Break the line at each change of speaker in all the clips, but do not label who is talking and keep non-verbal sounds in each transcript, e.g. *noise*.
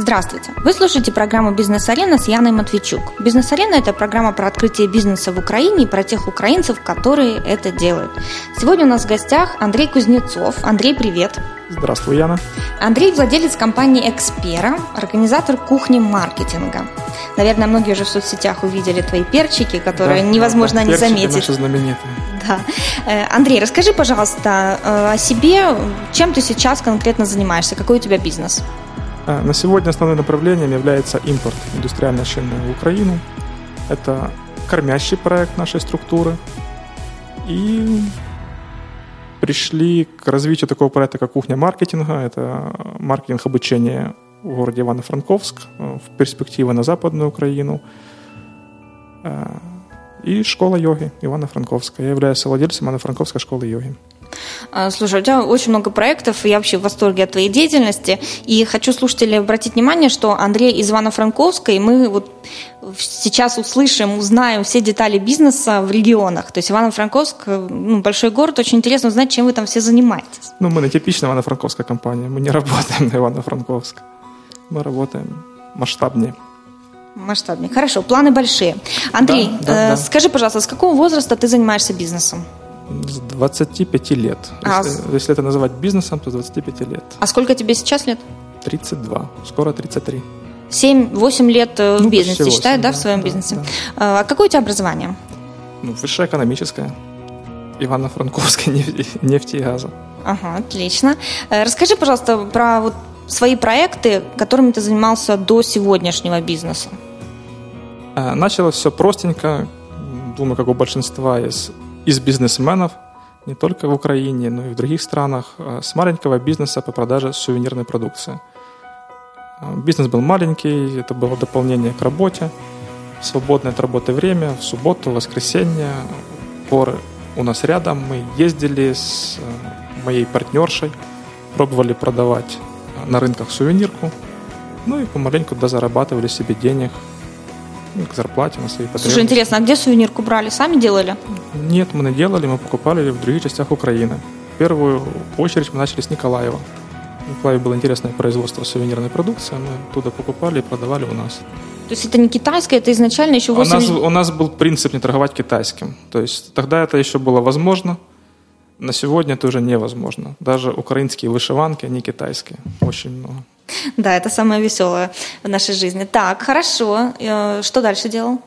Здравствуйте! Вы слушаете программу «Бизнес-арена» с Яной Матвейчук. «Бизнес-арена» – это программа про открытие бизнеса в Украине и про тех украинцев, которые это делают. Сегодня у нас в гостях Андрей Кузнецов. Андрей, привет!
Здравствуй, Яна.
Андрей – владелец компании «Экспера», организатор кухни маркетинга. Наверное, многие уже в соцсетях увидели твои перчики, которые
Да,
невозможно
да,
не
перчики
заметить.
наши знаменитые.
Да. Э, Андрей, расскажи, пожалуйста, э, о себе, чем ты сейчас конкретно занимаешься, какой у тебя бизнес?
А, На сегодня основным направлением является импорт индустриальной шины в Украину. Это кормящий проект нашей структуры. И пришли к развитию такого проекта, как кухня маркетинга. Это маркетинг обучения в городе Ивано-Франковск, э, в перспективе на Западную Украину. Э, И школа йоги Ивано-Франковская. Я являюсь владельцем Ивано-Франковской школы йоги.
А, Слушай, у тебя очень много проектов, и я вообще в восторге от твоей деятельности. И хочу слушателей обратить внимание, что Андрей из Ивано-Франковска, и мы вот сейчас услышим, узнаем все детали бизнеса в регионах. То есть Ивано-Франковск, э, ну, большой город, очень интересно узнать, чем вы там все занимаетесь.
Ну, мы не типичная Ивано-Франковская компания. Мы не *laughs* работаем на Ивано-Франковск. Мы работаем масштабнее.
Масштабнее. Хорошо, планы большие. Андрей,
Да, да,
э,
да.
скажи, пожалуйста, с какого возраста ты занимаешься бизнесом?
С 25 лет.
А
Если, если это называть бизнесом, то с 25 лет.
А сколько тебе сейчас лет?
32. Скоро 33.
7-8 лет э, в
Ну,
бизнесе,
почти
считают,
восемь,
да,
да,
в своем
да,
бизнесе?
да.
А какое у тебя образование?
Ну, высшая экономическая. Ивано-Франковская *laughs* нефти, нефти и газа.
Ага, отлично. Э, Расскажи, пожалуйста, про вот свои проекты, которыми ты занимался до сегодняшнего бизнеса.
А, Началось все простенько. Думаю, как у большинства из, из бизнесменов, не только в Украине, но и в других странах, а, с маленького бизнеса по продаже сувенирной продукции. А, Бизнес был маленький, это было дополнение к работе, свободное от работы время, в субботу, воскресенье, горы у нас рядом. Мы ездили с э, моей партнершей, пробовали продавать на рынках сувенирку, ну и помаленьку дозарабатывали себе денег к зарплате на свои потребности.
Слушай, интересно, а где сувенирку брали? Сами делали?
Нет, мы не делали, мы покупали в других частях Украины. В первую очередь мы начали с Николаева. В Николаеве было интересное производство сувенирной продукции, мы оттуда покупали и продавали у нас.
То есть это не китайское, это изначально еще
У
8
нас, у нас был принцип не торговать китайским. То есть тогда это еще было возможно, на сегодня это уже невозможно. Даже украинские вышиванки, они китайские. Очень много.
Да, это самое веселое в нашей жизни. Так, хорошо. Э, Что дальше делал?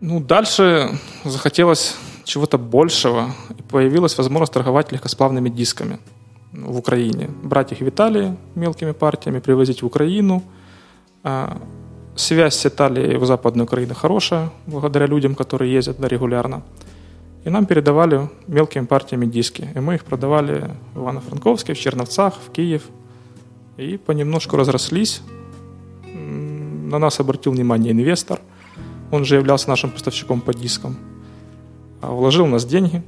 Ну, дальше захотелось чего-то большего, и появилась возможность торговать легкосплавными дисками в Украине. Брать их в Италии мелкими партиями, привозить в Украину. А, Связь с Италией в Западной Украине хорошая, благодаря людям, которые ездят туда регулярно. И нам передавали мелкими партиями диски. И мы их продавали в Ивано-Франковске, в Черновцах, в Киев. И понемножку разрослись. На нас обратил внимание инвестор. Он же являлся нашим поставщиком по дискам. А Вложил в нас деньги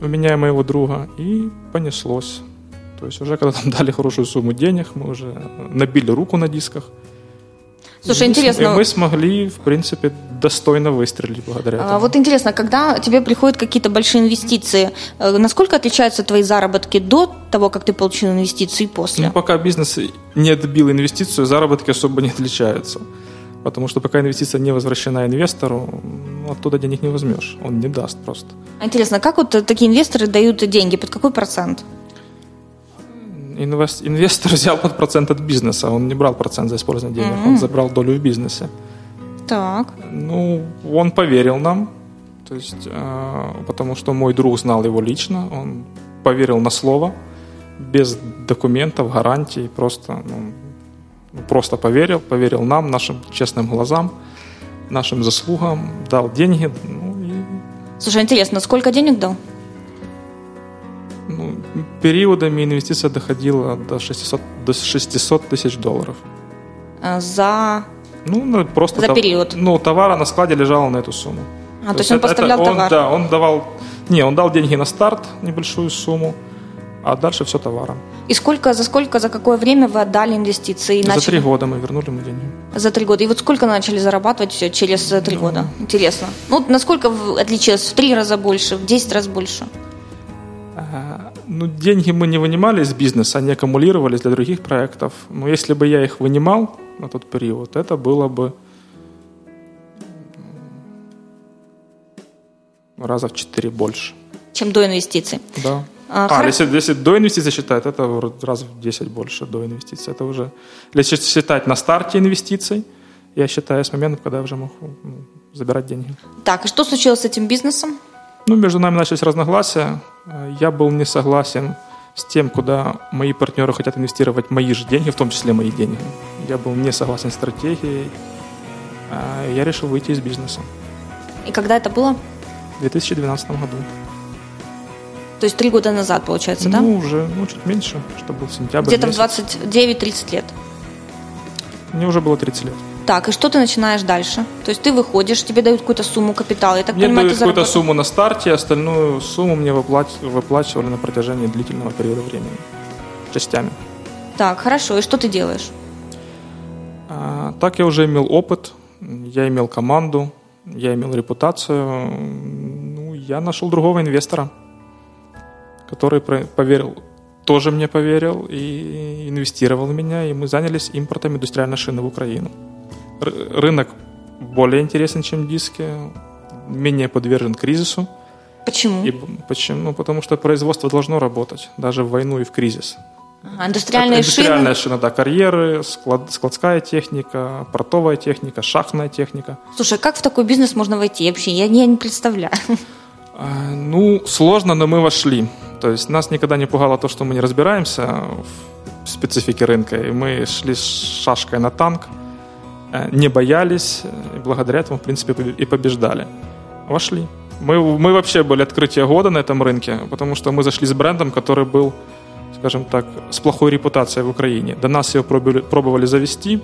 у меня и моего друга, и понеслось. То есть уже когда нам *laughs* дали хорошую сумму денег, мы уже набили руку на дисках.
Слушай, интересно.
И мы смогли, в принципе, достойно выстрелить благодаря
А,
этому.
Вот интересно, когда тебе приходят какие-то большие инвестиции, э, насколько отличаются твои заработки до того, как ты получил инвестицию и после?
Ну, пока бизнес не отбил инвестицию, заработки особо не отличаются. Потому что пока инвестиция не возвращена инвестору, ну, оттуда денег не возьмешь. Он не даст просто.
А Интересно, как вот такие инвесторы дают деньги, под какой процент?
Инвес- Инвестор *laughs* взял под процент от бизнеса, он не брал процент за использование денег, он забрал долю в бизнесе.
Так.
Ну, он поверил нам, то есть, э, потому что мой друг знал его лично, он поверил на слово, без документов, гарантий, просто, ну, просто поверил, поверил нам, нашим честным глазам, нашим заслугам, дал деньги, ну, и
Слушай, интересно, сколько денег дал?
Ну, периодами инвестиция доходила до 600, до 600 тысяч долларов.
Э, За...
Ну, ну, просто
За
тов-
период.
Ну, товара на складе лежало на эту сумму.
А, то есть он
это-
поставлял
это он,
товар?
Да, он давал... Не, он дал деньги на старт, небольшую сумму, а дальше все товаром.
И сколько, за сколько, за какое время вы отдали инвестиции? и
За
начали-
три года мы вернули ему деньги.
За три года. И вот сколько начали зарабатывать все через э, три года? Интересно. Ну, насколько отличилось? В три раза больше, в десять раз больше?
А, Ну, деньги мы не вынимали из бизнеса, они аккумулировались для других проектов. Но если бы я их вынимал на тот период, это было бы раза в четыре больше.
Чем до инвестиций?
Да. А, а если, если до инвестиций считать, это раз в 10 больше до инвестиций. Это уже, если считать на старте инвестиций, я считаю с момента, когда я уже мог забирать деньги.
Так, и что случилось с этим бизнесом?
Ну, между нами начались разногласия. Я был не согласен с тем, куда мои партнеры хотят инвестировать мои же деньги, в том числе мои деньги. Я был не согласен с стратегией. А я решил выйти из бизнеса.
И когда это было?
В 2012 году.
То есть три года назад, получается,
ну,
да?
Ну, уже, ну, чуть меньше, что был сентябрь.
Где-то в 29-30 лет.
Мне уже было 30 лет.
Так, и что ты начинаешь дальше? То есть ты выходишь, тебе дают какую-то сумму капитала, я так
мне
понимаю,
дают какую-то сумму на старте, остальную сумму мне выплачивали на протяжении длительного периода времени, частями.
Так, хорошо, и что ты делаешь?
А, так я уже имел опыт, я имел команду, я имел репутацию, ну, я нашел другого инвестора, который поверил, тоже мне поверил и инвестировал в меня, и мы занялись импортом индустриальной шины в Украину рынок более интересен, чем диски, менее подвержен кризису.
Почему?
И, почему? Ну, потому что производство должно работать, даже в войну и в кризис.
А, индустриальные
Это, индустриальная
шины?
шина, да, карьеры, склад, складская техника, портовая техника, шахтная техника.
Слушай, как в такой бизнес можно войти вообще? Я, я не представляю.
А, ну, сложно, но мы вошли. То есть нас никогда не пугало то, что мы не разбираемся в специфике рынка, и мы шли с шашкой на танк – не боялись, и благодаря этому, в принципе, и побеждали. Вошли. Мы, мы вообще были открытие года на этом рынке, потому что мы зашли с брендом, который был, скажем так, с плохой репутацией в Украине. До нас его пробовали, пробовали завести,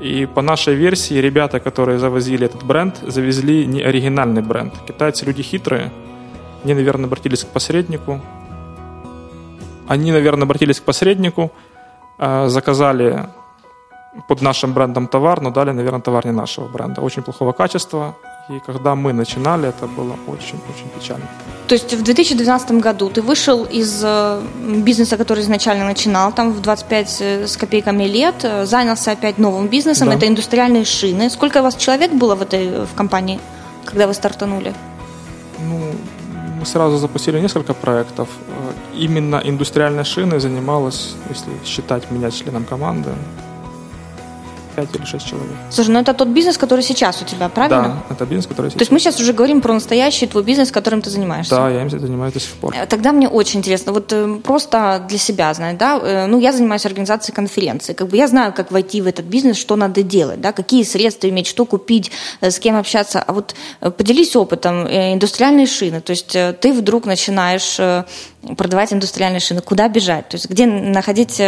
и по нашей версии ребята, которые завозили этот бренд, завезли не оригинальный бренд. Китайцы люди хитрые, они, наверное, обратились к посреднику. Они, наверное, обратились к посреднику, э, заказали под нашим брендом товар, но дали, наверное, товар не нашего бренда. Очень плохого качества. И когда мы начинали, это было очень-очень печально.
То есть в 2012 году ты вышел из э, бизнеса, который изначально начинал, там в 25 э, с копейками лет, э, занялся опять новым бизнесом, да. это индустриальные шины. Сколько у вас человек было в этой в компании, когда вы стартанули?
Ну, мы сразу запустили несколько проектов. Именно индустриальной шиной занималась, если считать меня членом команды, 5 или 6 человек.
Слушай, ну это тот бизнес, который сейчас у тебя, правильно?
Да, это бизнес, который сейчас.
То есть мы сейчас уже говорим про настоящий твой бизнес, которым ты занимаешься.
Да, я им занимаюсь до сих пор.
Э, тогда мне очень интересно, вот э, просто для себя, знать, да, э, ну я занимаюсь организацией конференции, как бы я знаю, как войти в этот бизнес, что надо делать, да, какие средства иметь, что купить, с кем общаться, а вот поделись опытом индустриальные шины, то есть ты вдруг начинаешь продавать индустриальные шины, куда бежать, то есть где находить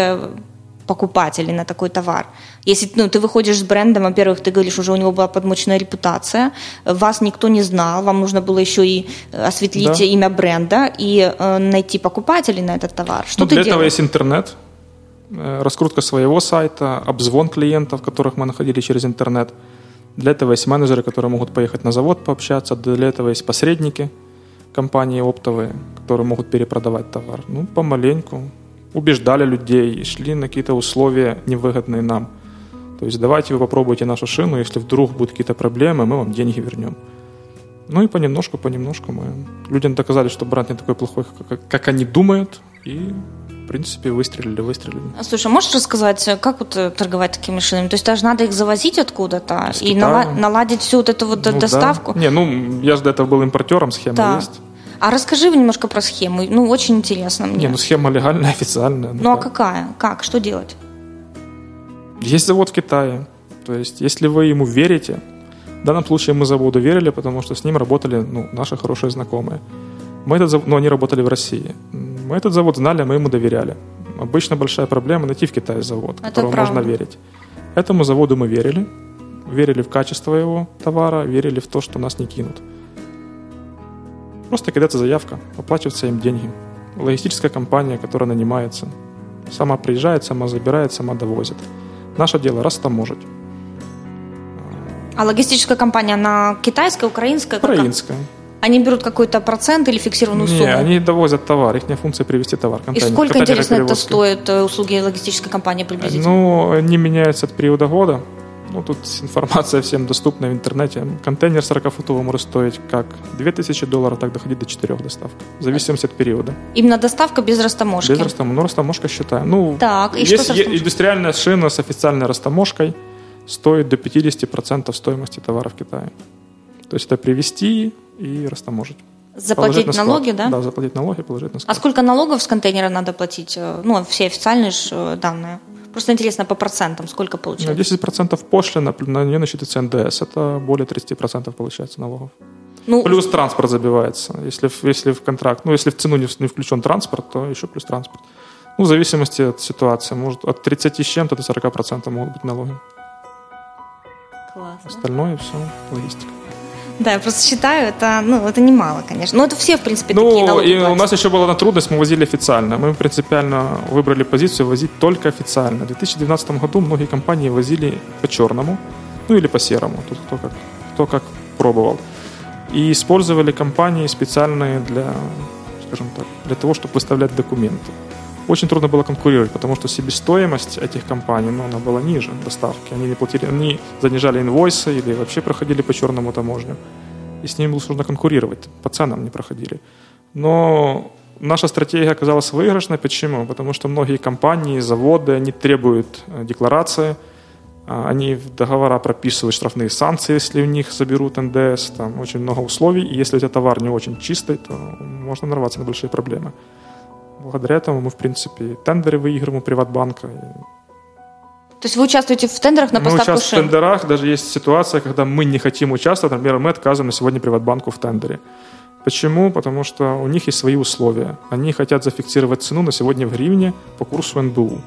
покупателей на такой товар. Если ну, ты выходишь с брендом, во-первых, ты говоришь, уже у него была подмоченная репутация, вас никто не знал, вам нужно было еще и э, осветлить да. имя бренда и э, найти покупателей на этот товар. Что
ну,
ты
для
делаешь?
этого есть интернет, э, раскрутка своего сайта, обзвон клиентов, которых мы находили через интернет. Для этого есть менеджеры, которые могут поехать на завод пообщаться. Для этого есть посредники, компании оптовые, которые могут перепродавать товар. Ну, помаленьку убеждали людей, шли на какие-то условия невыгодные нам. То есть давайте вы попробуйте нашу шину, если вдруг будут какие-то проблемы, мы вам деньги вернем. Ну и понемножку, понемножку мы людям доказали, что бренд не такой плохой, как, как они думают, и в принципе, выстрелили, выстрелили.
А, слушай, можешь рассказать, как вот э, торговать такими шинами? То есть даже надо их завозить откуда-то и нала- наладить всю вот эту вот ну, доставку?
Да. Не, ну я же до этого был импортером, схема да. есть.
А расскажи немножко про схему. Ну, очень интересно мне.
Не, ну схема легальная, *laughs* официальная.
Ну, ну а какая? Как? Что делать?
Есть завод в Китае. То есть, если вы ему верите, в данном случае мы заводу верили, потому что с ним работали ну, наши хорошие знакомые. Мы этот завод, ну, они работали в России. Мы этот завод знали, мы ему доверяли. Обычно большая проблема найти в Китае завод, Это которому правда. можно верить. Этому заводу мы верили, верили в качество его товара, верили в то, что нас не кинут. Просто кидается заявка, оплачиваются им деньги. Логистическая компания, которая нанимается, сама приезжает, сама забирает, сама довозит. Наше дело растаможить.
А логистическая компания, она китайская, украинская?
Украинская.
Они берут какой-то процент или фиксированную
Не,
сумму?
они довозят товар, их функция привезти товар.
И сколько, интересно, это
перевозки.
стоит э, услуги логистической компании приблизительно?
Ну, они меняются от периода года. Ну, тут информация всем доступна в интернете. Контейнер 40-футовый может стоить как 2000 долларов, так доходить до 4 доставок. В зависимости от периода.
Именно доставка без растаможки?
Без растаможки. Ну, растаможка считаем. Ну,
Так, и
есть
что
индустриальная шина с официальной растаможкой стоит до 50% стоимости товара в Китае. То есть это привезти и растаможить.
Заплатить
на
налоги, да?
Да, заплатить налоги, положить на
А
склад.
сколько налогов с контейнера надо платить? Э, Ну, все официальные э, данные. Просто интересно по процентам, сколько
Ну,
получается?
10% пошлина, на нее насчитывается НДС. Это более 30% получается налогов.
Ну,
Плюс транспорт забивается. Если, если в контракт, ну, если в цену не, не включен транспорт, то еще плюс транспорт. Ну, в зависимости от ситуации. Может, от 30 с чем-то до 40% могут быть налоги.
классно.
Остальное все логистика.
Да, я просто считаю, это, ну, это немало, конечно. Но это все, в принципе, такие
Ну,
налоги
и у нас еще была одна трудность, мы возили официально. Мы принципиально выбрали позицию возить только официально. В 2012 году многие компании возили по черному, ну или по серому, тут кто как, кто как пробовал. И использовали компании специальные для, скажем так, для того, чтобы выставлять документы. Очень трудно было конкурировать, потому что себестоимость этих компаний, ну, она была ниже доставки. Они не платили, они занижали инвойсы или вообще проходили по черному таможню. И с ними было сложно конкурировать, по ценам не проходили. Но наша стратегия оказалась выигрышной. Почему? Потому что многие компании, заводы, они требуют э, декларации, а, они в договора прописывают штрафные санкции, если у них заберут НДС, там очень много условий, и если у тебя товар не очень чистый, то можно нарваться на большие проблемы. Благодаря этому мы, в принципе, и тендеры выигрываем у Приватбанка.
То есть вы участвуете в тендерах на
мы
поставку
участвуем в
шин?
тендерах, даже есть ситуация, когда мы не хотим участвовать, например, мы отказываем на сегодня Приватбанку в тендере. Почему? Потому что у них есть свои условия. Они хотят зафиксировать цену на сегодня в гривне по курсу НБУ.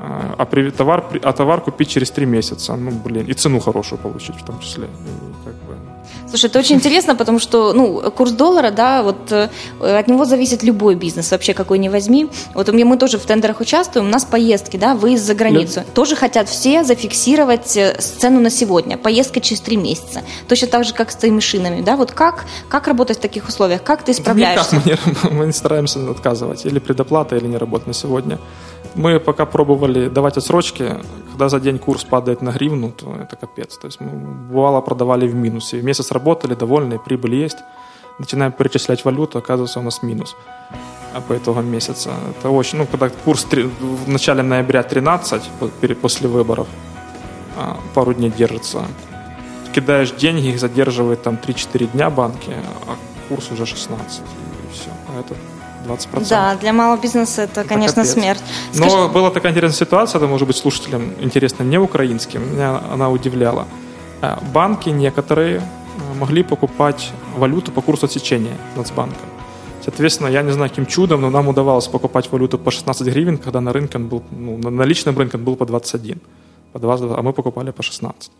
А, А, при- товар, а товар купить через три месяца. Ну, блин, и цену хорошую получить в том числе.
Слушай, это очень интересно, потому что, ну, курс доллара, да, вот э, от него зависит любой бизнес, вообще какой ни возьми. Вот у меня мы тоже в тендерах участвуем, у нас поездки, да, выезд за границу. Тоже хотят все зафиксировать э, цену на сегодня, поездка через три месяца. Точно так же, как с твоими шинами, да, вот как, как работать в таких условиях, как ты справляешься?
Никак мы не, *laughs* мы не стараемся отказывать. Или предоплата, или не работать на сегодня. Мы пока пробовали давать отсрочки. Когда за день курс падает на гривну, то это капец. То есть мы бывало продавали в минусе. Месяц работали, довольны, прибыль есть. Начинаем перечислять валюту, оказывается у нас минус а по итогам месяца. Это очень, ну, когда курс три- в начале ноября 13, по- пере- после выборов, а, пару дней держится. Кидаешь деньги, их задерживает там 3-4 дня банки, а курс уже 16. И все. А это 20%.
Да, для малого бизнеса это, конечно,
капец.
смерть.
Но
Скажи-
была такая интересная ситуация, это может быть слушателям интересно, не украинским, меня она удивляла. А, Банки некоторые а, могли покупать валюту по курсу отсечения Нацбанка. Соответственно, я не знаю, каким чудом, но нам удавалось покупать валюту по 16 гривен, когда на рынке он был, ну, на наличном рынке он был по 21, по 22, а мы покупали по 16.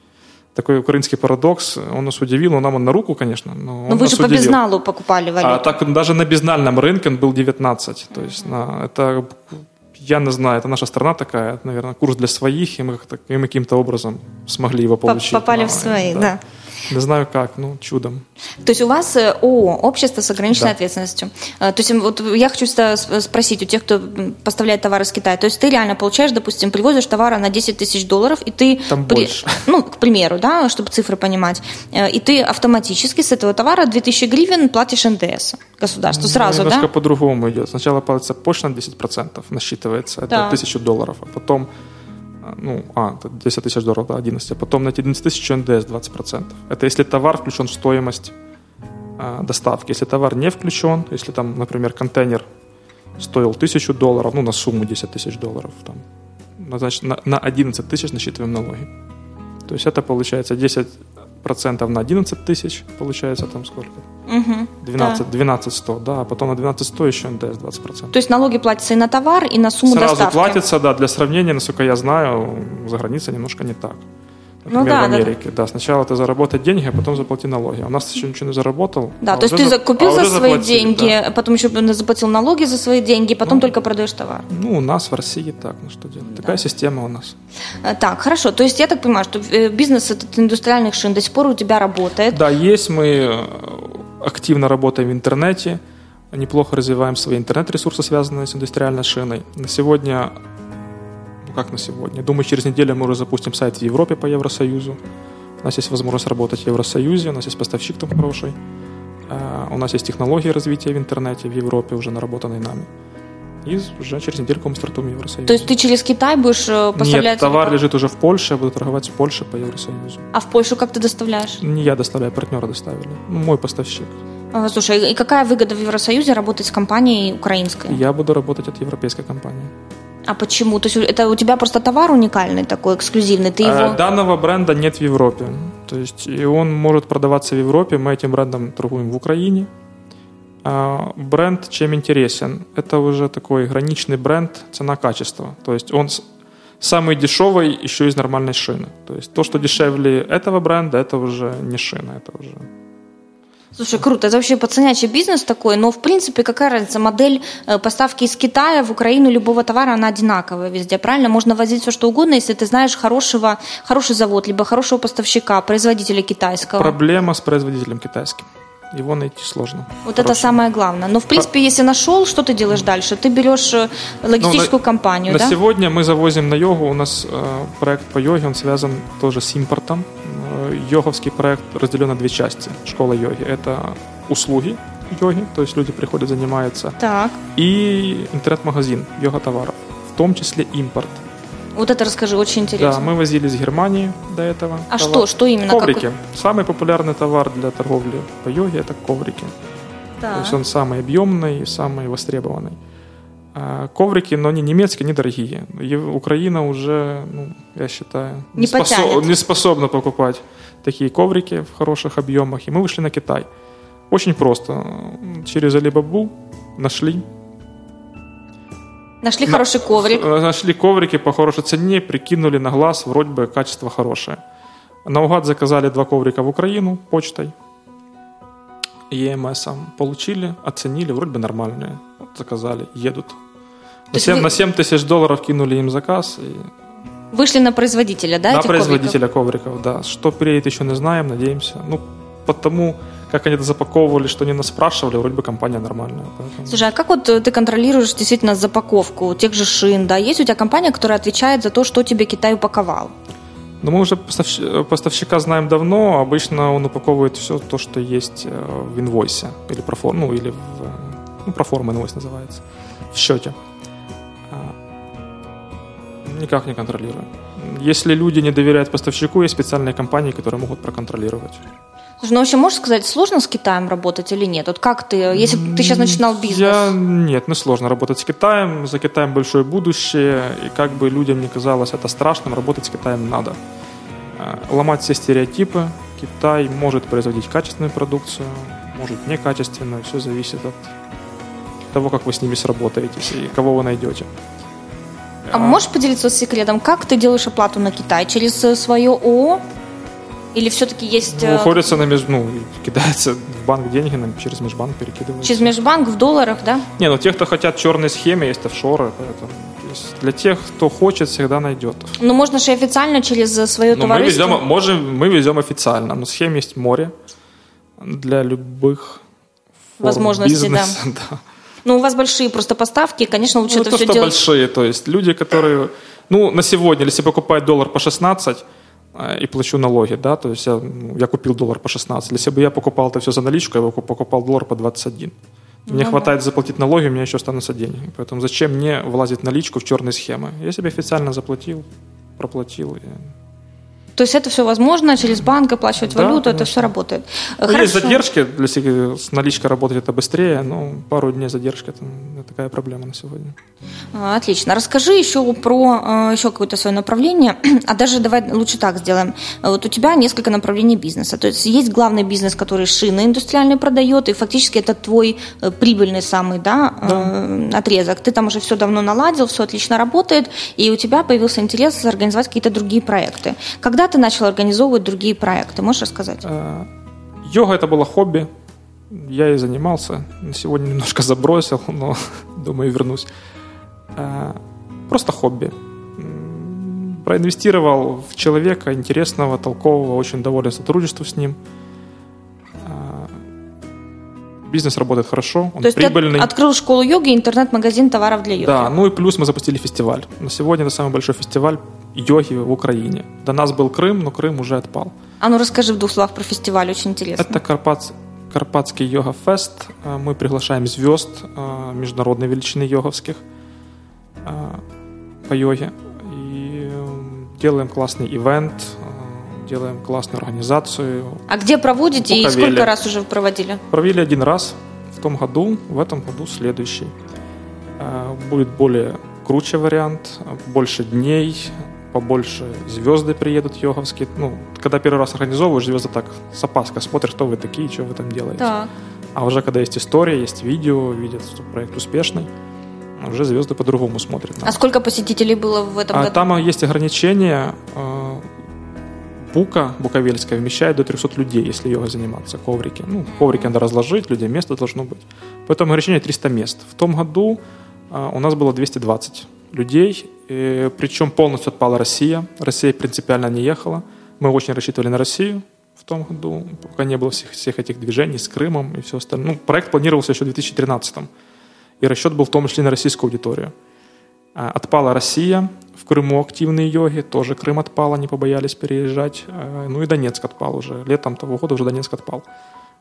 Такой украинский парадокс, он нас удивил, но нам он на руку, конечно, но он
Ну, вы же по
удивил.
безналу покупали валюту.
А так даже на безнальном рынке он был 19. То есть на, это, я не знаю, это наша страна такая, это, наверное, курс для своих, и мы, и мы каким-то образом смогли его
По-
получить.
Попали
Но,
в свои, да.
Не знаю как, ну, чудом.
То есть у вас э, ООО, общество с ограниченной
Да.
ответственностью. Э, То есть вот я хочу с- спросить у тех, кто поставляет товары из Китая. То есть ты реально получаешь, допустим, привозишь товара на 10 тысяч долларов, и ты...
Там больше. *laughs*
Ну, к примеру, да, чтобы цифры понимать. Э, И ты автоматически с этого товара 2000 гривен платишь НДС государству сразу,
Ну, немножко
да?
по-другому идет. Сначала платится почта на 10%, насчитывается, это
Да.
1000 долларов, а потом, ну, а, это 10 тысяч долларов, да, 11, а потом на эти 11 тысяч НДС 20%. Это если товар включен в стоимость а, доставки. Если товар не включен, если там, например, контейнер стоил 1000 долларов, ну, на сумму 10 тысяч долларов, там, на- значит, на, на 11 тысяч насчитываем налоги. То есть это получается 10% на 11 тысяч, получается там сколько?
Мгм,
12, 12 100, да, а потом на 12 100 еще НДС 20%.
То есть налоги платятся и на товар, и на сумму
Сразу
доставки.
платится, да, для сравнения, насколько я знаю, за границей немножко не так. Например,
Ну да,
в
да,
Америке. Да, сначала ты заработай деньги, а потом заплати налоги. А у нас еще ничего не заработал.
Да,
а
то есть ты
за-
закупил
а
за свои
заплатили,
деньги,
да.
потом еще заплатил налоги за свои деньги, потом
Ну.
только продаешь товар.
Ну, у нас в России так, ну что делать. Такая система у нас.
Э, Так, хорошо. То есть я так понимаю, что э, бизнес этот индустриальных шин до сих пор у тебя работает.
Да, есть мы э, активно работаем в интернете, неплохо развиваем свои интернет-ресурсы, связанные с индустриальной шиной. На сегодня, как на сегодня, думаю, через неделю мы уже запустим сайт в Европе по Евросоюзу. У нас есть возможность работать в Евросоюзе, у нас есть поставщик там хороший. А, у нас есть технологии развития в интернете в Европе, уже наработанные нами. И уже через недельку мы стартуем в Евросоюз.
То есть ты через Китай будешь э, поставлять?
Нет, товар лежит уже в Польше, я буду торговать с Польши по Евросоюзу.
А в Польшу как ты доставляешь?
Не я доставляю, партнеры доставили. Ну, мой поставщик.
А, слушай, и какая выгода в Евросоюзе работать с компанией украинской?
Я буду работать от европейской компании.
А почему? То есть это у тебя просто товар уникальный такой, эксклюзивный? Ты его...
Э, данного бренда нет в Европе. То есть и он может продаваться в Европе. Мы этим брендом торгуем в Украине. А бренд чем интересен? Это уже такой граничный бренд цена-качество. То есть он самый дешевый еще из нормальной шины. То есть то, что дешевле этого бренда, это уже не шина, это уже
Слушай, круто. Это вообще пацанячий бизнес такой, но в принципе какая разница? Модель э, поставки из Китая в Украину любого товара, она одинаковая везде, правильно? Можно возить все что угодно, если ты знаешь хорошего, хороший завод, либо хорошего поставщика, производителя китайского.
Проблема с производителем китайским его найти сложно.
Вот Хорошо. это самое главное. Но, в принципе, если нашел, что ты делаешь дальше? Ты берешь э, логистическую ну, на, компанию,
на
да?
Сегодня мы завозим на йогу. У нас э, проект по йоге, он связан тоже с импортом. Йоговский проект разделен на две части. Школа йоги. Это услуги йоги, то есть люди приходят, занимаются.
Так.
И интернет-магазин йога-товаров, в том числе импорт.
Вот это расскажи, очень интересно.
Да, мы возили из Германии до этого.
А товар. что, что именно?
Коврики. Какой? Самый популярный товар для торговли по йоге – это коврики. Да. То есть он самый объемный, самый востребованный. А коврики, но они немецкие, недорогие. Украина уже, ну, я считаю,
не, не, способ,
не способна покупать такие коврики в хороших объемах. И мы вышли на Китай. Очень просто. Через Alibaba нашли
Нашли на, хороший коврик.
Нашли коврики по хорошей цене, прикинули на глаз, вроде бы качество хорошее. Наугад заказали два коврика в Украину почтой. ЕМС получили, оценили, вроде бы нормальные. заказали, едут. На 7, вы... на 7 тысяч долларов кинули им заказ. И...
Вышли на производителя, да?
На производителя ковриков? ковриков, да. Что приедет, еще не знаем, надеемся. Ну, потому как они это запаковывали, что они нас спрашивали, вроде бы компания нормальная.
Поэтому... Слушай, а как вот э, ты контролируешь действительно запаковку тех же шин, да? Есть у тебя компания, которая отвечает за то, что тебе Китай упаковал?
Ну, мы уже поставщика знаем давно. Обычно он упаковывает все то, что есть э, в инвойсе. Или проформ, ну, или в... Ну, проформа инвойс называется. В счете. А, никак не контролируем. Если люди не доверяют поставщику, есть специальные компании, которые могут проконтролировать.
Слушай, ну вообще можешь сказать, сложно с Китаем работать или нет? Вот как ты, если ты сейчас начинал бизнес?
Я, нет, не сложно работать с Китаем. За Китаем большое будущее. И как бы людям не казалось это страшным, работать с Китаем надо. Э, ломать все стереотипы. Китай может производить качественную продукцию, может некачественную. Все зависит от того, как вы с ними сработаетесь и кого вы найдете.
А, а можешь поделиться секретом, как ты делаешь оплату на Китай? Через э, свое ООО? Или все-таки есть...
Ну, э, уходится на меж... ну, кидается в банк деньги, нам через межбанк перекидывают.
Через межбанк в долларах, да?
Не, ну те, кто хотят черные схемы, есть офшоры, поэтому есть для тех, кто хочет, всегда найдет.
Ну, можно же официально через свое ну, товариство?
Мы везем, можем, мы везем официально, но схем есть море для любых
возможностей, да. *laughs* да. Ну, у вас большие просто поставки, конечно, лучше ну, это
то,
все
что
делать...
большие, то есть люди, которые... Ну, на сегодня, если покупать доллар по 16, Э, и плачу налоги, да, то есть я, ну, я купил доллар по 16. Если бы я покупал это все за наличку, я бы покупал доллар по 21. Мне ну, хватает заплатить налоги, у меня еще останутся деньги. Поэтому зачем мне влазить наличку в черные схемы? Я себе официально заплатил, проплатил. И
то есть это все возможно, через банк оплачивать да, валюту, конечно. это все работает.
Ну, Хорошо. Есть задержки, если с наличкой работать это быстрее, но пару дней задержки это, такая проблема на сегодня.
А, отлично. Расскажи еще про э, еще какое-то свое направление, *clears throat* а даже давай лучше так сделаем. Вот у тебя несколько направлений бизнеса. То есть есть главный бизнес, который шины индустриальные продает, и фактически это твой э, прибыльный самый да, да. Э, отрезок. Ты там уже все давно наладил, все отлично работает, и у тебя появился интерес организовать какие-то другие проекты. Когда когда ты начал организовывать другие проекты? Можешь рассказать? Э,
йога это было хобби. Я и занимался. Сегодня немножко забросил, *laughs* но думаю, вернусь. Э, просто хобби. Проинвестировал в человека интересного, толкового, очень доволен сотрудничеству с ним. Э, Бизнес работает хорошо, он
То есть
прибыльный.
ты открыл школу йоги, интернет-магазин товаров для йоги.
Да, ну и плюс мы запустили фестиваль. На сегодня это самый большой фестиваль йоги в Украине. До нас был Крым, но Крым уже отпал.
А ну расскажи в двух словах про фестиваль, очень интересно.
Это Карпат, Карпатский йога-фест. Э, Мы приглашаем звезд э, международной величины йоговских э, по йоге. И делаем классный ивент, делаем классную организацию.
А где проводите и сколько раз уже проводили?
Провели один раз в том году, в этом году следующий. Будет более круче вариант, больше дней, побольше звезды приедут йоговские. Ну, когда первый раз организовываешь, звезды так с опаской смотрят, кто вы такие, что вы там делаете.
Так.
А уже когда есть история, есть видео, видят, что проект успешный, уже звезды по-другому смотрят.
А сколько посетителей было в этом
А
году?
там есть ограничения. э, Бука буковельская вмещает до 300 людей, если йогой заниматься, коврики. Ну, коврики надо разложить, людей место должно быть. Поэтому ограничение 300 мест. В том году э, у нас было 220 людей, и причем полностью отпала Россия. Россия принципиально не ехала. Мы очень рассчитывали на Россию в том году, пока не было всех, всех этих движений с Крымом и все остальное. Ну, проект планировался еще в 2013 и расчет был в том числе на российскую аудиторию. А, Отпала Россия, в Крыму активные йоги, тоже Крым отпал, они побоялись переезжать. А, Ну и Донецк отпал уже. Летом того года уже Донецк отпал.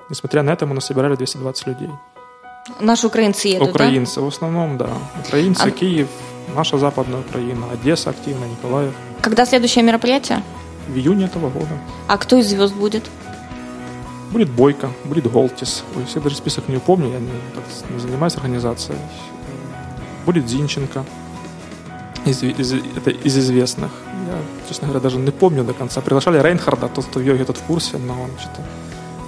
Несмотря на это, мы насобирали 220 людей.
Наши украинцы едут, да?
Украинцы в основном, да. Украинцы,
А-
Киев, наша западная Украина, Одесса активно, Николаев.
Когда следующее мероприятие?
В июне этого года.
А кто из звезд будет?
Будет Бойко, будет Голтис. Ой, все даже список не упомню, я не, так не занимаюсь организацией. Будет Зинченко. Из, из- это из известных. Я, честно говоря, даже не помню до конца. Приглашали Рейнхарда, тот, кто в йоге, тот в курсе, но он что-то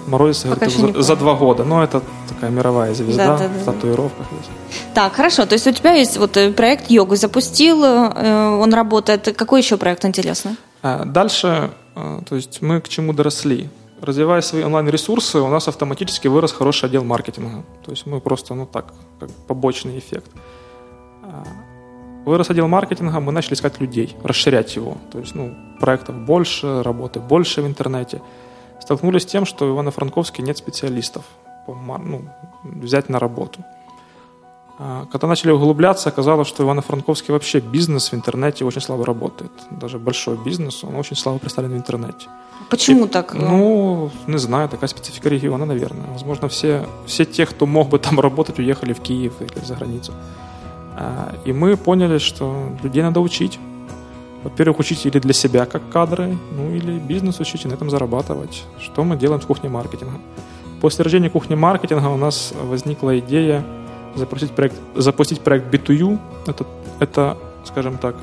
морозится
Пока
говорит, за, за два года. Но это такая мировая звезда
Да, да, да,
в татуировках. есть.
Так, хорошо. То есть у тебя есть вот э, проект йогу запустил, э, он работает. Какой еще проект интересный?
А Дальше, э, то есть мы к чему доросли? Развивая свои онлайн-ресурсы, у нас автоматически вырос хороший отдел маркетинга. То есть мы просто, ну так, как побочный эффект. А, Вырос отдел маркетинга, мы начали искать людей, расширять его. То есть, ну, проектов больше, работы больше в интернете. Столкнулись с тем, что в Ивано-Франковске нет специалистов ну, взять на работу. А, Когда начали углубляться, оказалось, что в Ивано-Франковске вообще бизнес в интернете очень слабо работает. Даже большой бизнес, он очень слабо представлен в интернете.
Почему
И-
так?
Ну, не знаю, такая специфика региона, наверное. Возможно, все, все те, кто мог бы там *laughs* работать, уехали в Киев или за границу. А, И мы поняли, что людей надо учить. Во-первых, учить или для себя как кадры, ну или бизнес учить и на этом зарабатывать. Что мы делаем с кухней маркетинга? После рождения кухни маркетинга у нас возникла идея запустить проект, запустить проект B2U. Это, это скажем так,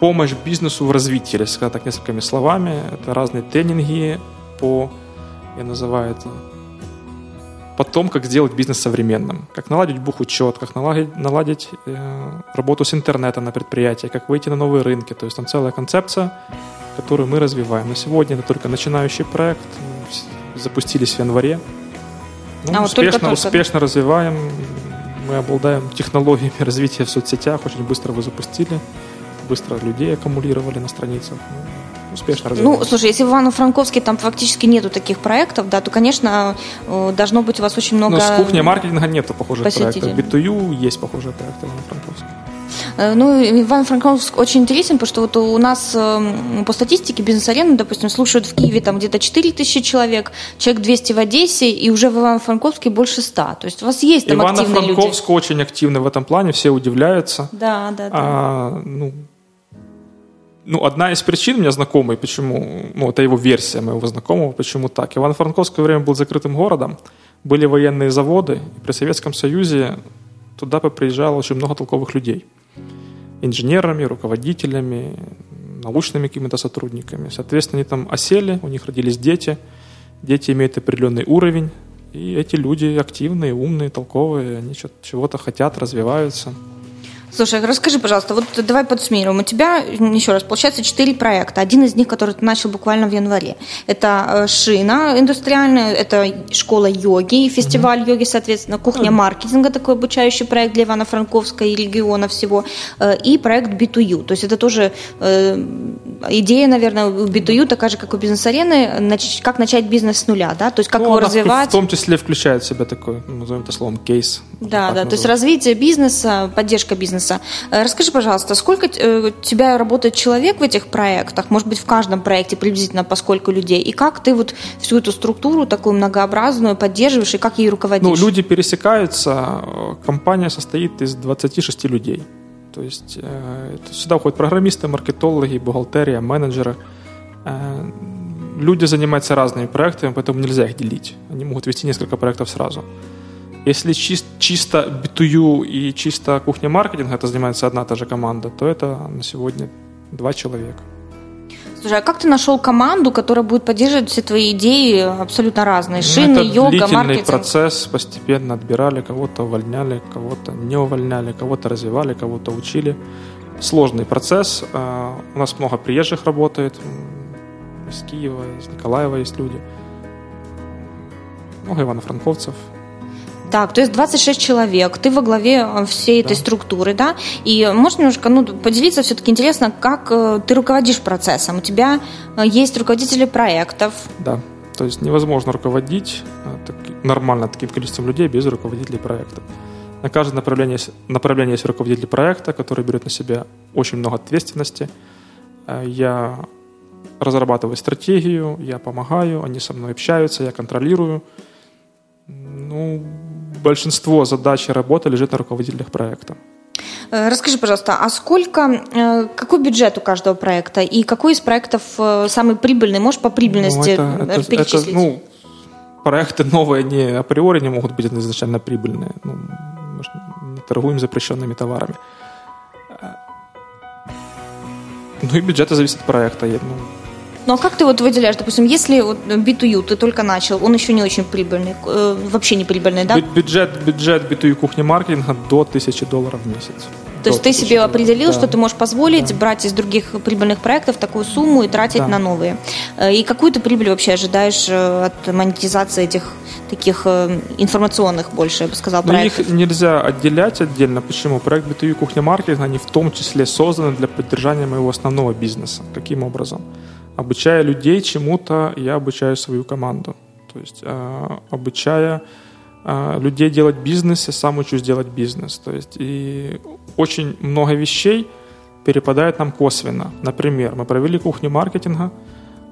помощь бизнесу в развитии, если сказать так несколькими словами. Это разные тренинги по, я называю это, по том, как сделать бизнес современным. Как наладить бухучет, как наладить, наладить э, работу с интернетом на предприятии, как выйти на новые рынки. То есть там целая концепция, которую мы развиваем. На сегодня это только начинающий проект. Запустились в январе. Ну,
А, вот
успешно,
только-только.
успешно развиваем. Мы обладаем технологиями *laughs* развития в соцсетях. Очень быстро вы запустили. Быстро людей аккумулировали на страницах. Ну, успешно развиваем.
Ну, слушай, если в Ивано-Франковске там фактически нету таких проектов, да, то, конечно, э, должно быть у вас очень много...
Но с кухней маркетинга нету похожих
посетителей.
проектов. B2U есть похожие проекты в Франковске.
Э, Ну, Иван-Франковск очень интересен, потому что вот у нас э, по статистике бизнес-арену, допустим, слушают в Киеве там где-то 4 тысячи человек, человек 200 в Одессе, и уже в Ивано-Франковске больше 100. То есть у вас есть там активные люди.
Ивано-Франковск очень активный в этом плане, все удивляются.
Да, да, да.
А, ну, ну, одна из причин у меня знакомый, почему, ну, это его версия моего знакомого, почему так. Ивано-Франковск в свое время был закрытым городом, были военные заводы, и при Советском Союзе туда приезжало очень много толковых людей. Инженерами, руководителями, научными какими-то сотрудниками. Соответственно, они там осели, у них родились дети, дети имеют определенный уровень, и эти люди активные, умные, толковые, они чего-то хотят, развиваются.
Слушай, расскажи, пожалуйста, вот давай подсуммируем. У тебя, еще раз, получается четыре проекта. Один из них, который ты начал буквально в январе. Это э, шина индустриальная, это школа йоги, фестиваль mm-hmm. йоги, соответственно, кухня маркетинга, такой обучающий проект для Ивана Франковска и региона всего, э, и проект B2U. То есть это тоже э, идея, наверное, у B2U такая же, как у бизнес-арены, как начать бизнес с нуля, да? То есть как ну, его развивать.
В том числе включает в себя такой, назовем это словом, кейс.
Да, да, то есть развитие бизнеса, поддержка бизнеса. Э, расскажи, пожалуйста, сколько э, у тебя работает человек в этих проектах? Может быть, в каждом проекте приблизительно по сколько людей? И как ты вот всю эту структуру такую многообразную поддерживаешь и как ей руководишь?
Ну, люди пересекаются. Компания состоит из 26 людей. То есть э, сюда входят программисты, маркетологи, бухгалтерия, менеджеры. Э, люди занимаются разными проектами, поэтому нельзя их делить. Они могут вести несколько проектов сразу. Если чисто, чисто B2U и чисто кухня маркетинга, это занимается одна та же команда, то это на сегодня два человека.
Слушай, а как ты нашел команду, которая будет поддерживать все твои идеи абсолютно разные? Ну, Шины, это йога, маркетинг?
процесс, постепенно отбирали, кого-то увольняли, кого-то не увольняли, кого-то развивали, кого-то учили. Сложный процесс. А, у нас много приезжих работает. Из Киева, из Николаева есть люди. Много ивано-франковцев.
Так, то есть 26 человек, ты во главе э, всей этой да. структуры, да? И можешь немножко ну, поделиться, все-таки интересно, как э, ты руководишь процессом? У тебя э, есть руководители проектов.
Да, то есть невозможно руководить так, нормально таким количеством людей без руководителей проектов. На каждое направление, направление есть руководитель проекта, который берет на себя очень много ответственности. Я разрабатываю стратегию, я помогаю, они со мной общаются, я контролирую. Ну, большинство задач и работы лежит на руководителях проекта.
Э, расскажи, пожалуйста, а сколько, э, какой бюджет у каждого проекта и какой из проектов э, самый прибыльный? Можешь по прибыльности ну, это, это, перечислить? Это, ну,
проекты новые не априори не могут быть изначально прибыльные. Ну, мы не торгуем запрещенными товарами. Ну и бюджеты зависят от проекта. Ну,
ну а как ты вот выделяешь, допустим, если вот B2U ты только начал, он еще не очень прибыльный, э, вообще не прибыльный, да?
Бюджет, бюджет B2U кухни маркетинга до 1000 долларов в месяц.
То есть ты себе определил, да. что ты можешь позволить да. брать из других прибыльных проектов такую сумму и тратить да. на новые. Э, и какую ты прибыль вообще ожидаешь э, от монетизации этих таких информационных больше, я бы сказал,
ну, проектов? их нельзя отделять отдельно. Почему? Проект B2U кухня маркетинга, они в том числе созданы для поддержания моего основного бизнеса. Каким образом? Обучая людей чему-то, я обучаю свою команду. То есть э, обучая э, людей делать бизнес, я сам учусь делать бизнес. То есть и очень много вещей перепадает нам косвенно. Например, мы провели кухню маркетинга,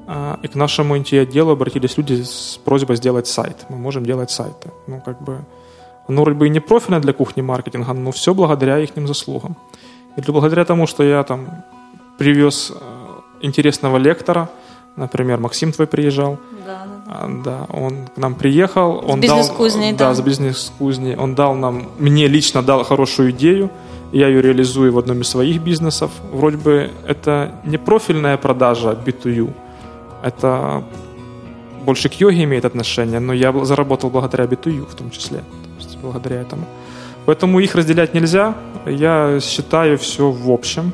э, и к нашему IT-отделу обратились люди с просьбой сделать сайт. Мы можем делать сайты. Ну, как бы, оно вроде бы и не профильно для кухни маркетинга, но все благодаря их заслугам. И благодаря тому, что я там привез интересного лектора. Например, Максим твой приезжал. Да, да. да он к нам приехал. Он
с бизнес-кузней.
Дал, да, с бизнес-кузней. Он дал нам, мне лично дал хорошую идею. Я ее реализую в одном из своих бизнесов. Вроде бы это не профильная продажа B2U. Это больше к йоге имеет отношение, но я заработал благодаря B2U в том числе. То есть благодаря этому. Поэтому их разделять нельзя. Я считаю все в общем.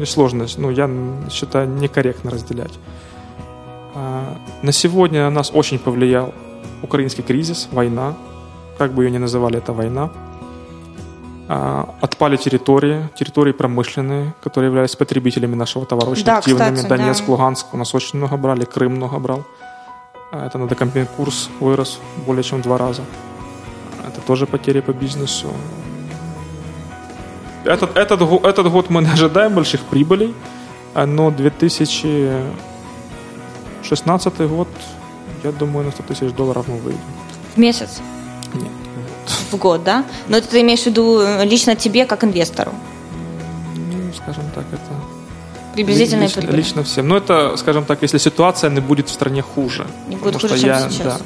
Несложность, ну, я считаю некорректно разделять. А, на сегодня на нас очень повлиял украинский кризис, война. Как бы ее ни называли, это война. А, отпали территории, территории промышленные, которые являются потребителями нашего товара, очень да, активными. Кстати, Донецк, да. Луганск у нас очень много брали, Крым много брал. А, это надо курс вырос более чем в два раза тоже потери по бизнесу. Этот, этот, этот год мы не ожидаем больших прибылей, но 2016 год, я думаю, на 100 тысяч долларов мы выйдем.
В месяц?
Нет.
В год, да? Но это ты имеешь в виду э, лично тебе, как инвестору?
Ну, скажем так, это...
Приблизительно
лично, лично всем. Но это, скажем так, если ситуация не будет в стране хуже.
Не будет хуже, чем я, сейчас. Да,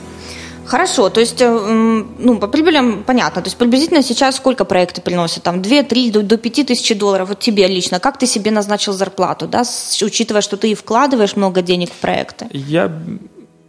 Хорошо, то есть, э, ну, по прибылям понятно. То есть приблизительно сейчас сколько проекты приносят? Там 2-3 до, до 5 тысяч долларов вот тебе лично. Как ты себе назначил зарплату, да, учитывая, что ты и вкладываешь много денег в проекты?
Я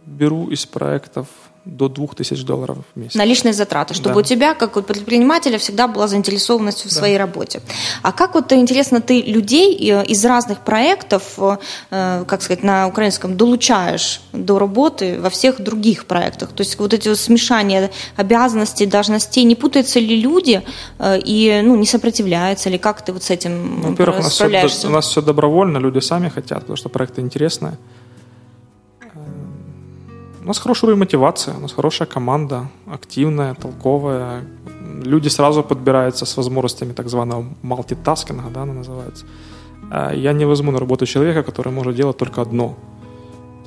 беру из проектов до 2000 долларов в месяц.
На личные затраты, чтобы
Да.
у тебя, как у предпринимателя, всегда была заинтересованность в
Да.
своей работе. А как вот, интересно, ты людей э, из разных проектов, э, как сказать, на украинском, долучаешь до работы во всех других проектах? То есть вот эти вот смешания обязанностей, должностей, не путаются ли люди э, и ну, не сопротивляются ли? Как ты вот с этим
Во-первых, у нас, все, у нас все добровольно, люди сами хотят, потому что проекты интересные. У нас хороший уровень мотивации, у нас хорошая команда, активная, толковая. Люди сразу подбираются с возможностями так званого мультитаскинга, да, она называется. А Я не возьму на работу человека, который может делать только одно.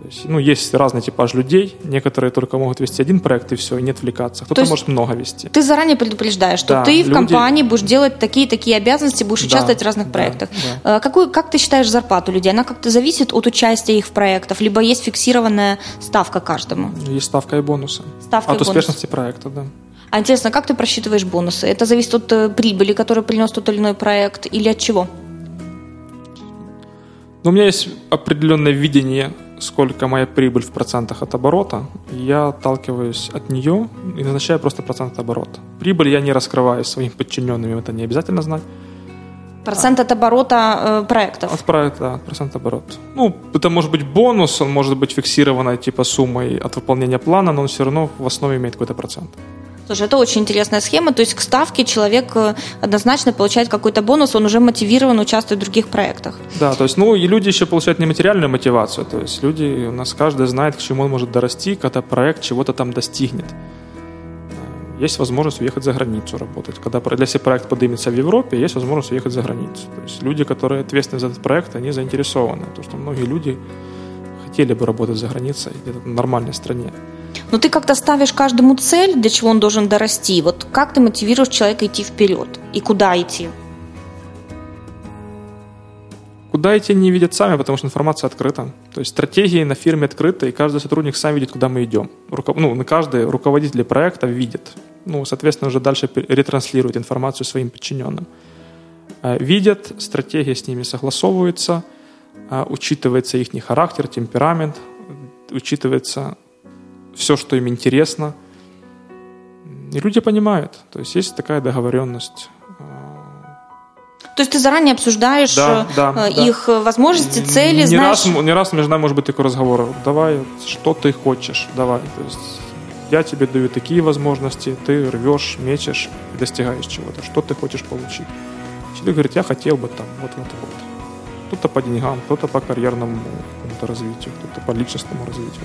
То есть, ну, есть разный типаж людей. Некоторые только могут вести один проект и все, и не отвлекаться. Кто-то может много вести.
Ты заранее предупреждаешь, что
Да,
ты в
люди-
компании будешь делать такие-такие обязанности, будешь
Да,
участвовать в разных
да,
проектах. Э, Какую, как ты считаешь зарплату людей? Она как-то зависит от участия их в проектах, либо есть фиксированная ставка каждому?
Есть ставка и бонусы.
Ставка
От
и бонусы.
успешности проекта, да.
А интересно, как ты просчитываешь бонусы? Это зависит от э, прибыли, которую принес тот или иной проект, или от чего?
Но у меня есть определенное видение, сколько моя прибыль в процентах от оборота. Я отталкиваюсь от нее и назначаю просто процент от оборота. Прибыль я не раскрываю своим подчиненным, им это не обязательно знать.
Процент от оборота э, проектов.
От проекта, процент оборот. Ну, это может быть бонус, он может быть фиксированной типа суммой от выполнения плана, но он все равно в основе имеет какой-то процент.
Слушай, это очень интересная схема. То есть к ставке человек э, однозначно получает какой-то бонус, он уже мотивирован участвовать в других проектах.
Да, то есть, ну, и люди еще получают нематериальную мотивацию. То есть люди, у нас каждый знает, к чему он может дорасти, когда проект чего-то там достигнет. Э, Есть возможность уехать за границу работать. Когда, про- если проект поднимется в Европе, есть возможность уехать за границу. То есть люди, которые ответственны за этот проект, они заинтересованы. Потому что многие люди хотели бы работать за границей, где-то в нормальной стране.
Но ты как-то ставишь каждому цель, для чего он должен дорасти. Вот как ты мотивируешь человека идти вперед? И куда идти?
Куда идти не видят сами, потому что информация открыта. То есть стратегии на фирме открыты, и каждый сотрудник сам видит, куда мы идем. Руко- Ну, каждый руководитель проекта видит. Ну, соответственно, уже дальше ретранслирует информацию своим подчиненным. Э, Видят, стратегия с ними согласовывается, э, учитывается их характер, темперамент, учитывается все, что им интересно. И люди понимают. То есть есть такая договоренность.
То есть ты заранее обсуждаешь
Да,
э,
да,
э,
да.
их э, возможности, цели,
не
знаешь...
Раз, не раз между нами может быть такой разговор. Давай, что ты хочешь, давай. То есть я тебе даю такие возможности, ты рвешь, мечешь и достигаешь чего-то. Что ты хочешь получить? Человек говорит, я хотел бы там, вот, вот, вот. Кто-то по деньгам, кто-то по карьерному развитию, кто-то по личностному развитию.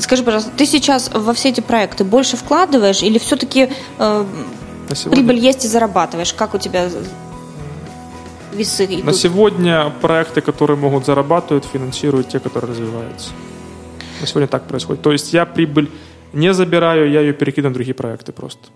Скажи, пожалуйста, ты сейчас во все эти проекты больше вкладываешь или все-таки э,
сегодня,
прибыль есть и зарабатываешь? Как у тебя весы идут?
на сегодня проекты, которые могут зарабатывать, финансируют те, которые развиваются. На сегодня так происходит. То есть я прибыль не забираю, я ее перекидываю на другие проекты просто.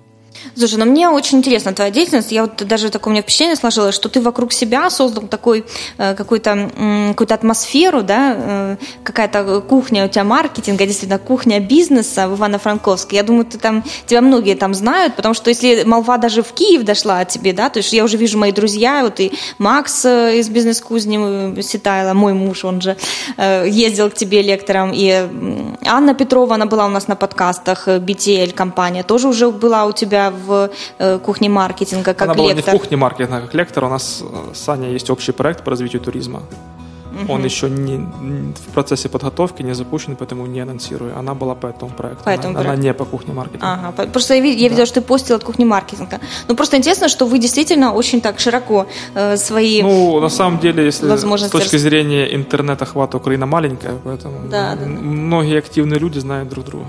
Слушай, ну мне очень интересна твоя деятельность. Я вот даже такое у меня впечатление сложилось, что ты вокруг себя создал такой э, какой-то м, какую-то атмосферу, да, э, какая-то кухня у тебя маркетинга, действительно кухня бизнеса в Ивано-Франковске. Я думаю, ты там тебя многие там знают, потому что если молва даже в Киев дошла о тебе, да, то есть я уже вижу мои друзья, вот и Макс э, из бизнес-кузни э, Ситайла, мой муж, он же э, ездил к тебе лектором, и Анна Петрова, она была у нас на подкастах, э, BTL компания, тоже уже была у тебя в э, кухне маркетинга как
Она была не в
лектор.
кухне маркетинга, как лектор. У нас э, с Аней есть общий проект по развитию туризма. Он еще не в процессе подготовки, не запущен, поэтому не анонсирую. Она была по этому проекту.
По этому
она,
проекту.
она не по кухне маркетинга.
Ага, по- просто я, ви- я видела, что ты постил от кухни маркетинга. Ну, просто интересно, что вы действительно очень так широко э, свои...
Ну, на самом деле, если с точки зрения интернет-охвата Украина маленькая, поэтому
Да, да, да.
многие активные люди знают друг друга.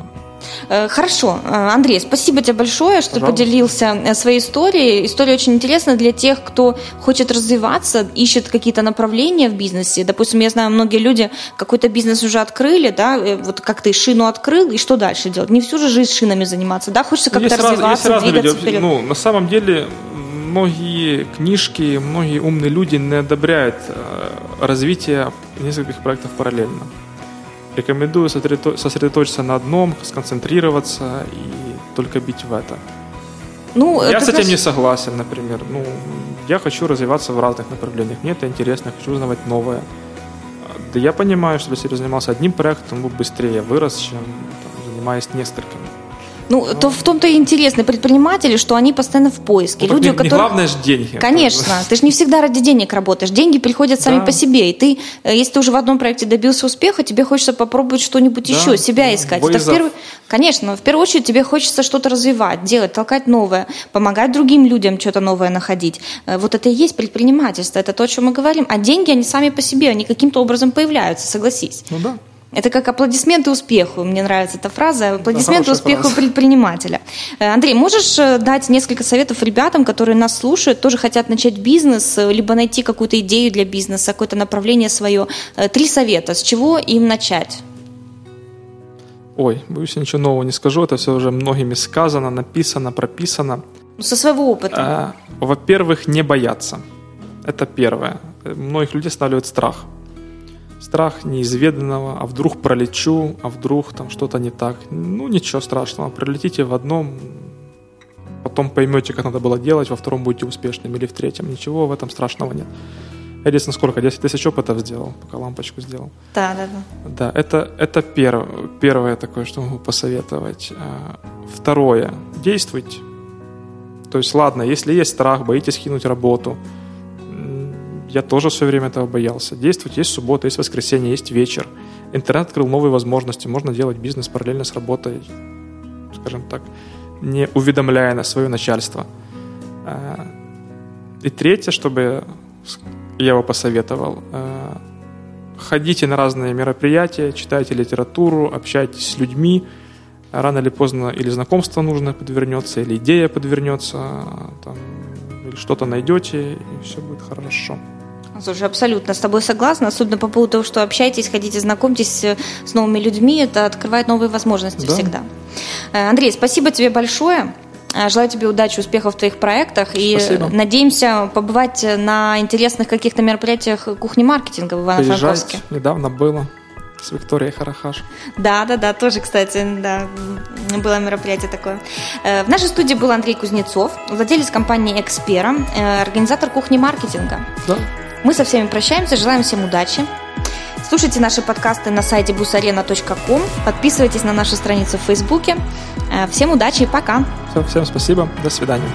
Э, Хорошо, Э, Андрей, спасибо тебе большое, что
Пожалуйста.
поделился э, своей историей. История очень интересна для тех, кто хочет развиваться, ищет какие-то направления в бизнесе. Допустим, я знаю, многие люди какой-то бизнес уже открыли, да, вот как ты шину открыл, и что дальше делать? Не всю же жизнь шинами заниматься, да, хочется
Ну,
как-то
есть, раз-
развиваться,
есть разные люди.
двигаться вперед.
Ну, на самом деле, многие книжки, многие умные люди не одобряют развитие нескольких проектов параллельно. Рекомендую сосредото- сосредоточиться на одном, сконцентрироваться и только бить в это.
Ну,
Я с этим
знаешь,
не согласен, например. Ну, я хочу развиваться в разных направлениях. Мне это интересно, хочу узнавать новое. Да я понимаю, что если я занимался одним проектом, он бы быстрее вырос, чем там, занимаюсь несколькими.
Ну, то в том-то и интересно предприниматели, что они постоянно в поиске.
Ну,
Люди,
не,
у которых...
не главное же деньги.
Конечно, *laughs* ты же не всегда ради денег работаешь. Деньги приходят сами
Да.
по себе. И ты, э, если ты уже в одном проекте добился успеха, тебе хочется попробовать что-нибудь
Да,
еще, себя
да.
искать. Это в первую... Конечно, в первую очередь тебе хочется что-то развивать, делать, толкать новое, помогать другим людям что-то новое находить. Э, Вот это и есть предпринимательство, это то, о чем мы говорим. А деньги, они сами по себе, они каким-то образом появляются, согласись.
Ну да.
Это как аплодисменты успеху. Мне нравится эта фраза. Аплодисменты успеху
фраза.
предпринимателя. Э, Андрей, можешь э, дать несколько советов ребятам, которые нас слушают, тоже хотят начать бизнес, э, либо найти какую-то идею для бизнеса, какое-то направление свое? Три совета. С чего им начать?
Ой, боюсь, ничего нового не скажу. Это все уже многими сказано, написано, прописано.
Ну, со своего опыта.
А, Во-первых, не бояться. Это первое. Многих людей останавливает страх. Страх неизведанного, а вдруг пролечу, а вдруг там что-то не так. Ну, ничего страшного. Пролетите в одном, потом поймете, как надо было делать, во втором будете успешным или в третьем. Ничего в этом страшного нет. Единственное, сколько? 10 тысяч опытов сделал, пока лампочку сделал.
Да, да, да.
Да, это, это первое, первое такое, что могу посоветовать. А, Второе, действуйте. То есть, ладно, если есть страх, боитесь кинуть работу, я тоже все время этого боялся. Действуйте, есть суббота, есть воскресенье, есть вечер. Интернет открыл новые возможности, можно делать бизнес параллельно с работой, скажем так, не уведомляя на свое начальство. А, И третье, чтобы я его посоветовал, а, ходите на разные мероприятия, читайте литературу, общайтесь с людьми. Рано или поздно или знакомство нужно подвернется, или идея подвернется, там, или что-то найдете, и все будет хорошо.
Слушай, абсолютно с тобой согласна, особенно по поводу того, что общайтесь, ходите, знакомьтесь э, с новыми людьми, это открывает новые возможности
Да.
всегда. Э, Андрей, спасибо тебе большое. Э, Желаю тебе удачи, успехов в твоих проектах и
Спасибо.
надеемся побывать на интересных каких-то мероприятиях кухни-маркетинга в Ивано-Франковске.
Недавно было с Викторией Харахаш.
Да, да, да, тоже, кстати, да, было мероприятие такое. Э, В нашей студии был Андрей Кузнецов, владелец компании «Экспера», э, организатор кухни-маркетинга.
Да,
Мы со всеми прощаемся, желаем всем удачи. Слушайте наши подкасты на сайте busarena.com, подписывайтесь на нашу страницу в Фейсбуке. Э, Всем удачи и пока!
Всё, всем спасибо, до свидания.